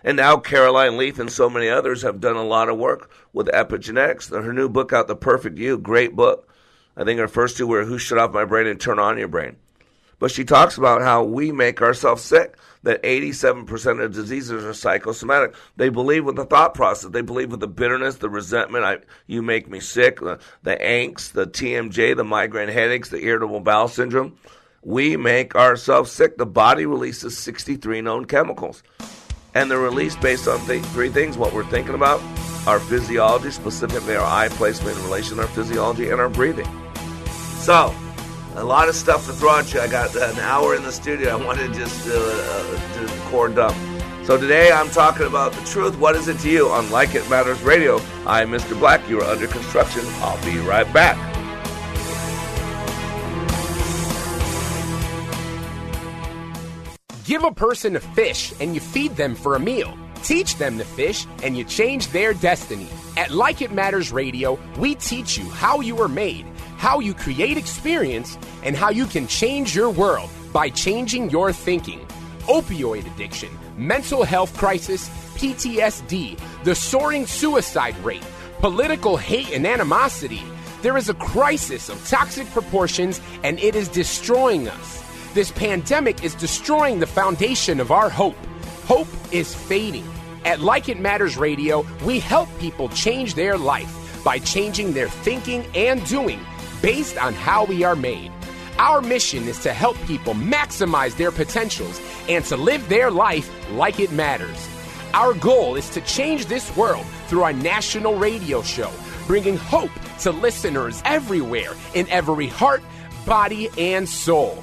And now Caroline Leaf and so many others have done a lot of work with epigenetics. Her new book out, The Perfect You, great book. I think her first two were Who Shut Off My Brain and Turn On Your Brain. But she talks about how we make ourselves sick, that 87% of diseases are psychosomatic. They believe with the thought process. They believe with the bitterness, the resentment, I, you make me sick, the, the angst, the TMJ, the migraine headaches, the irritable bowel syndrome. We make ourselves sick. The body releases 63 known chemicals. And they're released based on th- three things what we're thinking about, our physiology, specifically our eye placement in relation to our physiology, and our breathing. So, a lot of stuff to throw at you. I got an hour in the studio. I wanted to just uh, uh, to record dump. So today I'm talking about the truth. What is it to you on Like It Matters Radio? I'm Mr. Black. You are under construction. I'll be right back. Give a person a fish and you feed them for a meal. Teach them to fish and you change their destiny. At Like It Matters Radio, we teach you how you were made, how you create experience, and how you can change your world by changing your thinking. Opioid addiction, mental health crisis, PTSD, the soaring suicide rate, political hate and animosity. There is a crisis of toxic proportions and it is destroying us. This pandemic is destroying the foundation of our hope. Hope is fading. At Like It Matters Radio, we help people change their life by changing their thinking and doing based on how we are made. Our mission is to help people maximize their potentials and to live their life like it matters. Our goal is to change this world through our national radio show, bringing hope to listeners everywhere in every heart, body, and soul.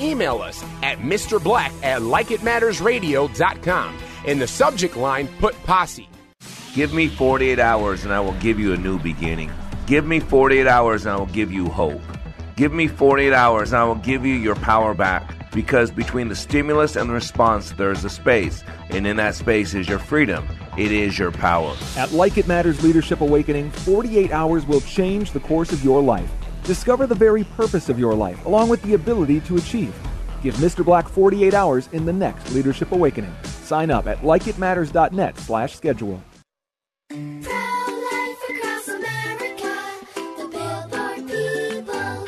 Email us at Mr. Black at likeitmattersradio.com. In the subject line, put posse. Give me 48 hours and I will give you a new beginning. Give me 48 hours and I will give you hope. Give me 48 hours and I will give you your power back. Because between the stimulus and the response, there is a space. And in that space is your freedom. It is your power. At Like It Matters Leadership Awakening, 48 hours will change the course of your life. Discover the very purpose of your life, along with the ability to achieve. Give Mr. Black 48 hours in the next Leadership Awakening. Sign up at likeitmatters.net slash schedule.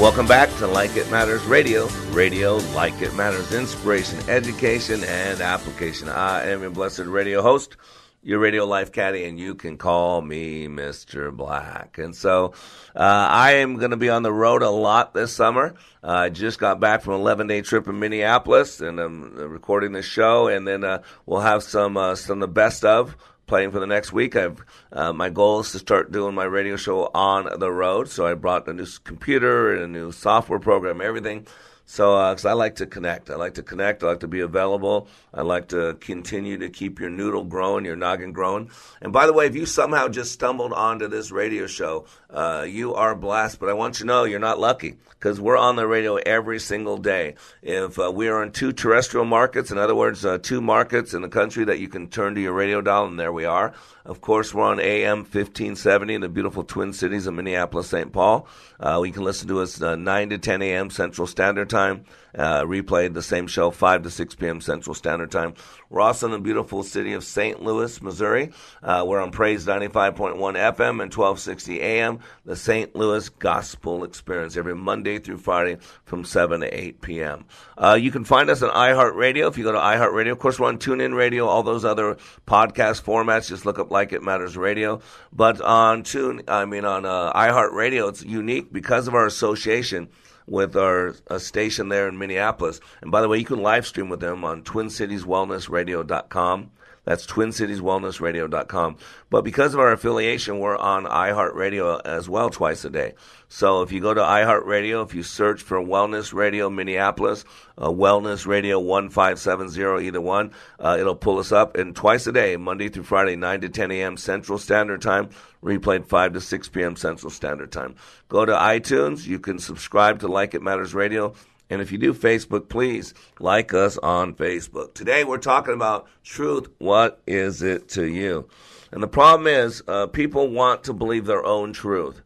Welcome back to Like It Matters Radio. Radio, like it matters, inspiration, education, and application. I am your blessed radio host, your radio life caddy, and you can call me Mr. Black. And so uh, I am going to be on the road a lot this summer. Uh, I just got back from an 11 day trip in Minneapolis, and I'm recording this show, and then uh, we'll have some uh, some of the best of playing for the next week. I've uh, my goal is to start doing my radio show on the road, so I brought a new computer and a new software program, everything. So, uh, because I like to connect, I like to connect. I like to be available. I like to continue to keep your noodle growing, your noggin growing. And by the way, if you somehow just stumbled onto this radio show, uh, you are blessed. But I want you to know you're not lucky because we're on the radio every single day. If uh, we are in two terrestrial markets, in other words, uh, two markets in the country that you can turn to your radio dial, and there we are. Of course, we're on AM 1570 in the beautiful Twin Cities of Minneapolis, St. Paul. Uh, can listen to us uh, 9 to 10 a.m. Central Standard Time. Uh, replayed the same show 5 to 6 p.m. Central Standard Time. We're also in the beautiful city of St. Louis, Missouri. Uh, we're on Praise 95.1 FM and 1260 AM, the St. Louis Gospel Experience, every Monday through Friday from 7 to 8 p.m. Uh, you can find us on iHeartRadio. If you go to iHeartRadio, of course, we're on TuneIn Radio, all those other podcast formats. Just look up Like It Matters Radio. But on Tune, I mean, on uh, iHeartRadio, it's unique because of our association with our station there in Minneapolis. And by the way, you can live stream with them on TwinCitiesWellnessRadio.com. That's TwinCitiesWellnessRadio.com. But because of our affiliation, we're on iHeartRadio as well twice a day. So if you go to iHeartRadio, if you search for Wellness Radio Minneapolis, uh, Wellness Radio 1570, either one, uh, it'll pull us up. And twice a day, Monday through Friday, 9 to 10 a.m. Central Standard Time, replayed 5 to 6 p.m. Central Standard Time. Go to iTunes. You can subscribe to Like It Matters Radio. And if you do Facebook, please like us on Facebook. Today we're talking about truth. What is it to you? And the problem is, uh, people want to believe their own truth.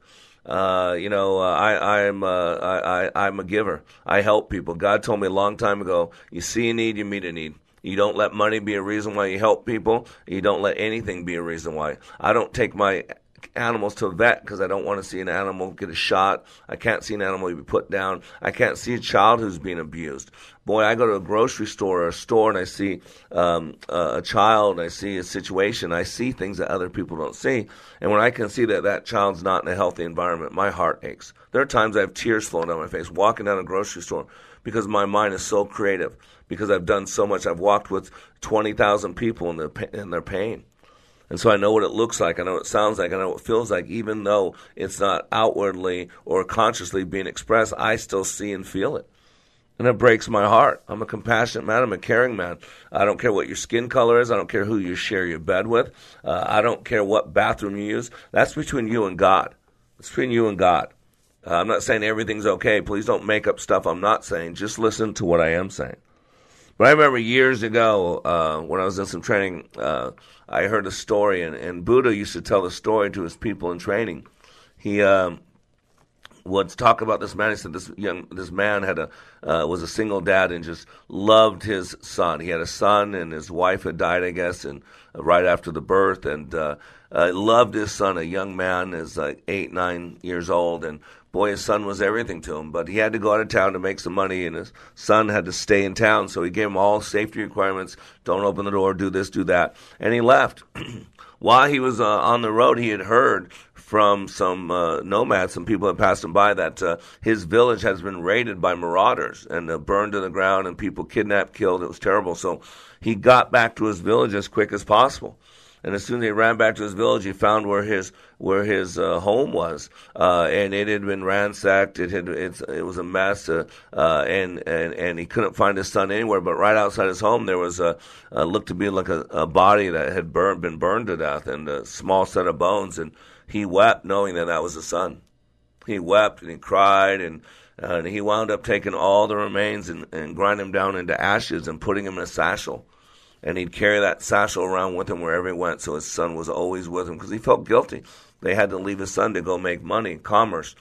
Uh, you know, uh, I, I'm uh, I, I, I'm a giver. I help people. God told me a long time ago: you see a need, you meet a need. You don't let money be a reason why you help people. You don't let anything be a reason why. I don't take my animals to a vet because I don't want to see an animal get a shot. I can't see an animal be put down. I can't see a child who's being abused. Boy, I go to a grocery store or a store and I see um, a child, I see a situation, I see things that other people don't see. And when I can see that that child's not in a healthy environment, my heart aches. There are times I have tears flowing down my face walking down a grocery store because my mind is so creative, because I've done so much. I've walked with 20,000 people in their, in their pain. And so I know what it looks like. I know what it sounds like. I know what it feels like. Even though it's not outwardly or consciously being expressed, I still see and feel it. And it breaks my heart. I'm a compassionate man. I'm a caring man. I don't care what your skin color is. I don't care who you share your bed with. Uh, I don't care what bathroom you use. That's between you and God. It's between you and God. Uh, I'm not saying everything's okay. Please don't make up stuff I'm not saying. Just listen to what I am saying. But I remember years ago uh, when I was in some training, uh, I heard a story, and, and Buddha used to tell the story to his people in training. He um, would talk about this man. He said this young this man had a uh, was a single dad and just loved his son. He had a son, and his wife had died, I guess, and uh, right after the birth, and uh, uh, loved his son. A young man is like eight, nine years old, and boy, his son was everything to him, but he had to go out of town to make some money, and his son had to stay in town. So he gave him all safety requirements: don't open the door, do this, do that, and he left. While he was uh, on the road, he had heard from some uh, nomads, some people that passed him by, that uh, his village has been raided by marauders and uh, burned to the ground, and people kidnapped, killed. It was terrible. So he got back to his village as quick as possible. And as soon as he ran back to his village, he found where his where his uh, home was, uh, and it had been ransacked. It had it was a mess, uh, uh, and and and he couldn't find his son anywhere. But right outside his home, there was a, a looked to be like a, a body that had burned been burned to death, and a small set of bones. And he wept, knowing that that was his son. He wept and he cried and. Uh, and he wound up taking all the remains and, and grinding them down into ashes and putting them in a satchel and he'd carry that satchel around with him wherever he went. So his son was always with him because he felt guilty. They had to leave his son to go make money, commerce.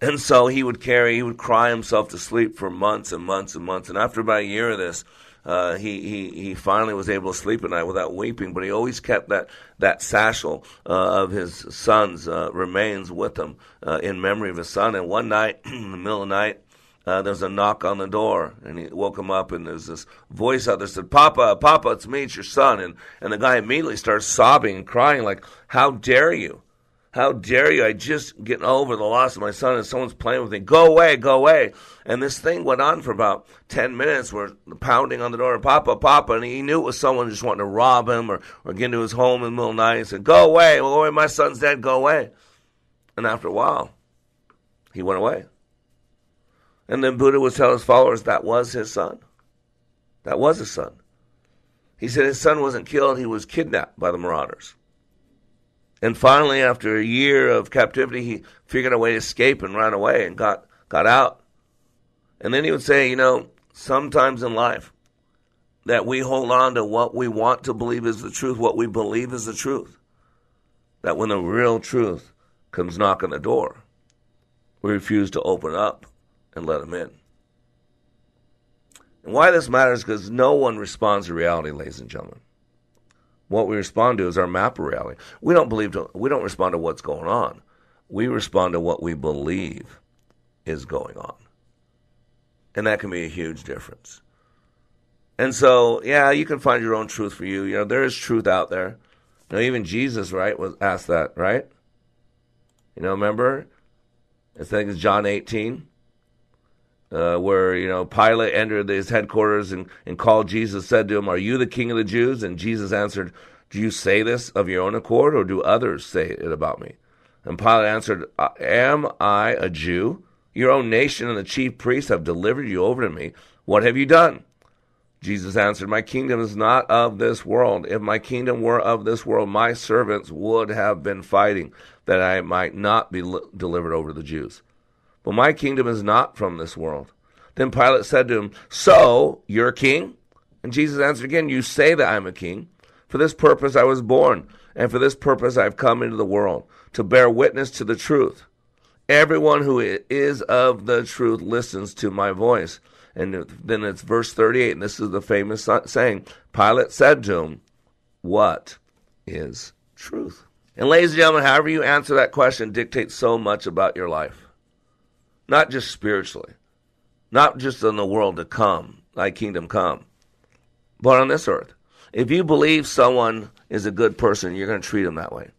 And so he would carry, he would cry himself to sleep for months and months and months. And after about a year of this, uh, he, he, he finally was able to sleep at night without weeping, but he always kept that, that satchel uh, of his son's uh, remains with him uh, in memory of his son. And one night, in the middle of the night, uh, there was a knock on the door, and he woke him up, and there's this voice out there said, "Papa, Papa, it's me, it's your son." And and the guy immediately starts sobbing and crying, like, "How dare you? How dare you? I just getting over the loss of my son, and someone's playing with me. Go away, go away!" And this thing went on for about ten minutes, where pounding on the door, "Papa, Papa," and he knew it was someone just wanting to rob him or or get into his home in the middle of the night. He said, "Go away, go away, my son's dead. Go away." And after a while, he went away. And then Buddha would tell his followers that was his son. That was his son. He said his son wasn't killed, he was kidnapped by the marauders. And finally, after a year of captivity, he figured a way to escape and ran away and got, got out. And then he would say, you know, sometimes in life, that we hold on to what we want to believe is the truth, what we believe is the truth. That when the real truth comes knocking the door, we refuse to open up and let them in. And why this matters because no one responds to reality, ladies and gentlemen. What we respond to is our map of reality. We don't believe to, we don't respond to what's going on. We respond to what we believe is going on. And that can be a huge difference. And so, yeah, you can find your own truth for you. You know, there is truth out there. You know, even Jesus, right, was asked that, right? You know, remember? I think it's John 18, uh, where, you know, Pilate entered his headquarters and, and called Jesus, said to him, Are you the king of the Jews? And Jesus answered, Do you say this of your own accord, or do others say it about me? And Pilate answered, Am I a Jew? Your own nation and the chief priests have delivered you over to me. What have you done? Jesus answered, My kingdom is not of this world. If my kingdom were of this world, my servants would have been fighting that I might not be delivered over to the Jews. But my kingdom is not from this world. Then Pilate said to him, So, you're a king? And Jesus answered again, You say that I'm a king. For this purpose I was born, and for this purpose I have come into the world, to bear witness to the truth. Everyone who is of the truth listens to my voice. And then it's verse 38, and this is the famous saying Pilate said to him, What is truth? And, ladies and gentlemen, however you answer that question dictates so much about your life. Not just spiritually, not just in the world to come, thy kingdom come, but on this earth. If you believe someone is a good person, you're going to treat them that way.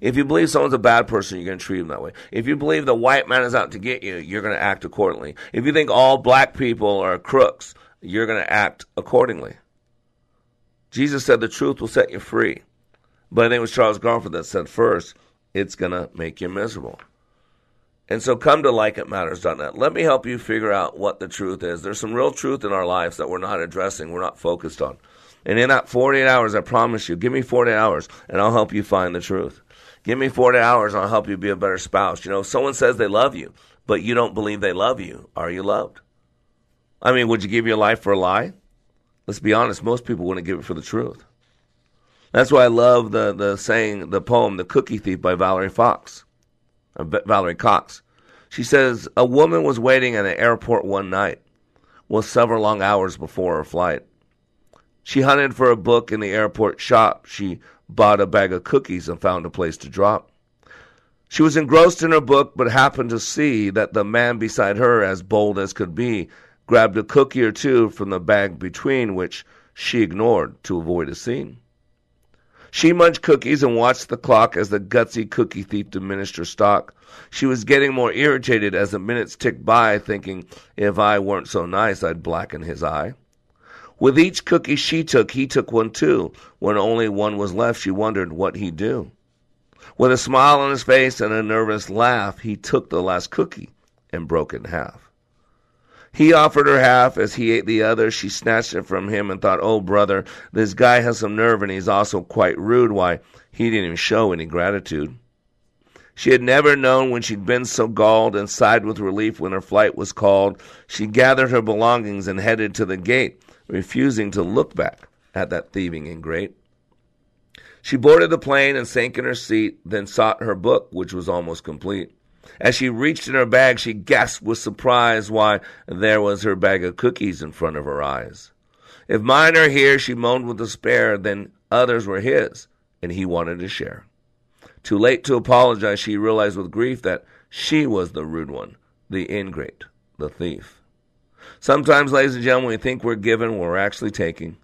If you believe someone's a bad person, you're going to treat them that way. If you believe the white man is out to get you, you're going to act accordingly. If you think all black people are crooks, you're going to act accordingly. Jesus said the truth will set you free. But I think it was Charles Garfield that said first, it's going to make you miserable. And so come to likeitmatters.net. Let me help you figure out what the truth is. There's some real truth in our lives that we're not addressing, we're not focused on. And in that 48 hours, I promise you, give me 48 hours and I'll help you find the truth. Give me 40 hours and I'll help you be a better spouse. You know, someone says they love you, but you don't believe they love you. Are you loved? I mean, would you give your life for a lie? Let's be honest, most people wouldn't give it for the truth. That's why I love the, the saying, the poem, The Cookie Thief by Valerie Fox, Uh, Valerie Cox. She says, A woman was waiting at an airport one night, was several long hours before her flight. She hunted for a book in the airport shop. She bought a bag of cookies and found a place to drop. She was engrossed in her book, but happened to see that the man beside her, as bold as could be, grabbed a cookie or two from the bag between, which she ignored to avoid a scene. She munched cookies and watched the clock as the gutsy cookie thief diminished her stock. She was getting more irritated as the minutes ticked by, thinking, if I weren't so nice, I'd blacken his eye. With each cookie she took, he took one too. When only one was left, she wondered what he'd do. With a smile on his face and a nervous laugh, he took the last cookie and broke it in half. He offered her half as he ate the other. She snatched it from him and thought, Oh, brother, this guy has some nerve and he's also quite rude. Why, he didn't even show any gratitude. She had never known when she'd been so galled and sighed with relief when her flight was called. She gathered her belongings and headed to the gate refusing to look back at that thieving ingrate. She boarded the plane and sank in her seat, then sought her book, which was almost complete. As she reached in her bag, she gasped with surprise why there was her bag of cookies in front of her eyes. If mine are here, she moaned with despair, then others were his, and he wanted to share. Too late to apologize, she realized with grief that she was the rude one, the ingrate, the thief. Sometimes, ladies and gentlemen, we think we're given what we're actually taking.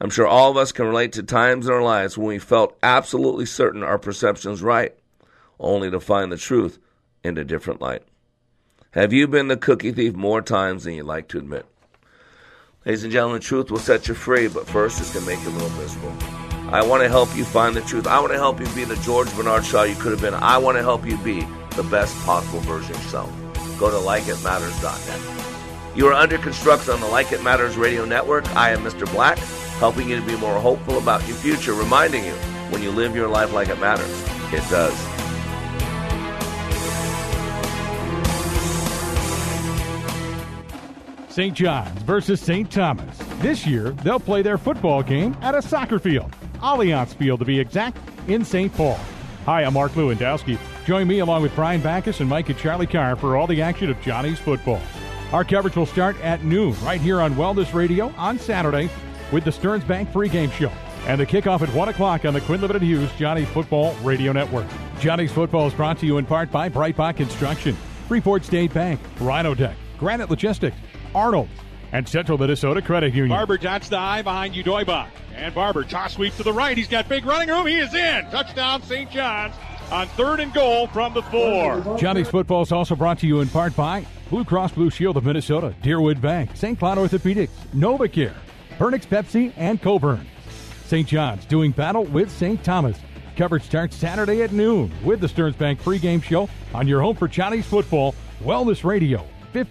I'm sure all of us can relate to times in our lives when we felt absolutely certain our perception's right, only to find the truth in a different light. Have you been the cookie thief more times than you'd like to admit? Ladies and gentlemen, truth will set you free, but first it's going to make you a little miserable. I want to help you find the truth. I want to help you be the George Bernard Shaw you could have been. I want to help you be the best possible version of yourself. Go to likeitmatters.net. You are under construction on the Like It Matters Radio Network. I am Mr. Black, helping you to be more hopeful about your future, reminding you when you live your life like it matters, it does. St. John's versus St. Thomas. This year, they'll play their football game at a soccer field, Allianz Field to be exact, in St. Paul. Hi, I'm Mark Lewandowski. Join me along with Brian Backus and Mike and Charlie Carr for all the action of Johnnies football. Our coverage will start at noon right here on Wellness Radio on Saturday with the Stearns Bank pregame show and the kickoff at 1 o'clock on the Quinn Limited Hughes Johnnies Football Radio Network. Johnnies Football is brought to you in part by Breitbach Construction, Freeport State Bank, Rhino Deck, Granite Logistics, Arnold and Central Minnesota Credit Union. Barber dots the eye behind Udoiba. And Barber, toss sweep to the right. He's got big running room. He is in. Touchdown, St. John's on third and goal from the four. Johnnies Football is also brought to you in part by Blue Cross Blue Shield of Minnesota, Deerwood Bank, St. Cloud Orthopedics, Novacare, Bernick's Pepsi, and Coburn. St. John's doing battle with St. Thomas. Coverage starts Saturday at noon with the Stearns Bank pregame show on your home for Johnnies Football, Wellness Radio. 50-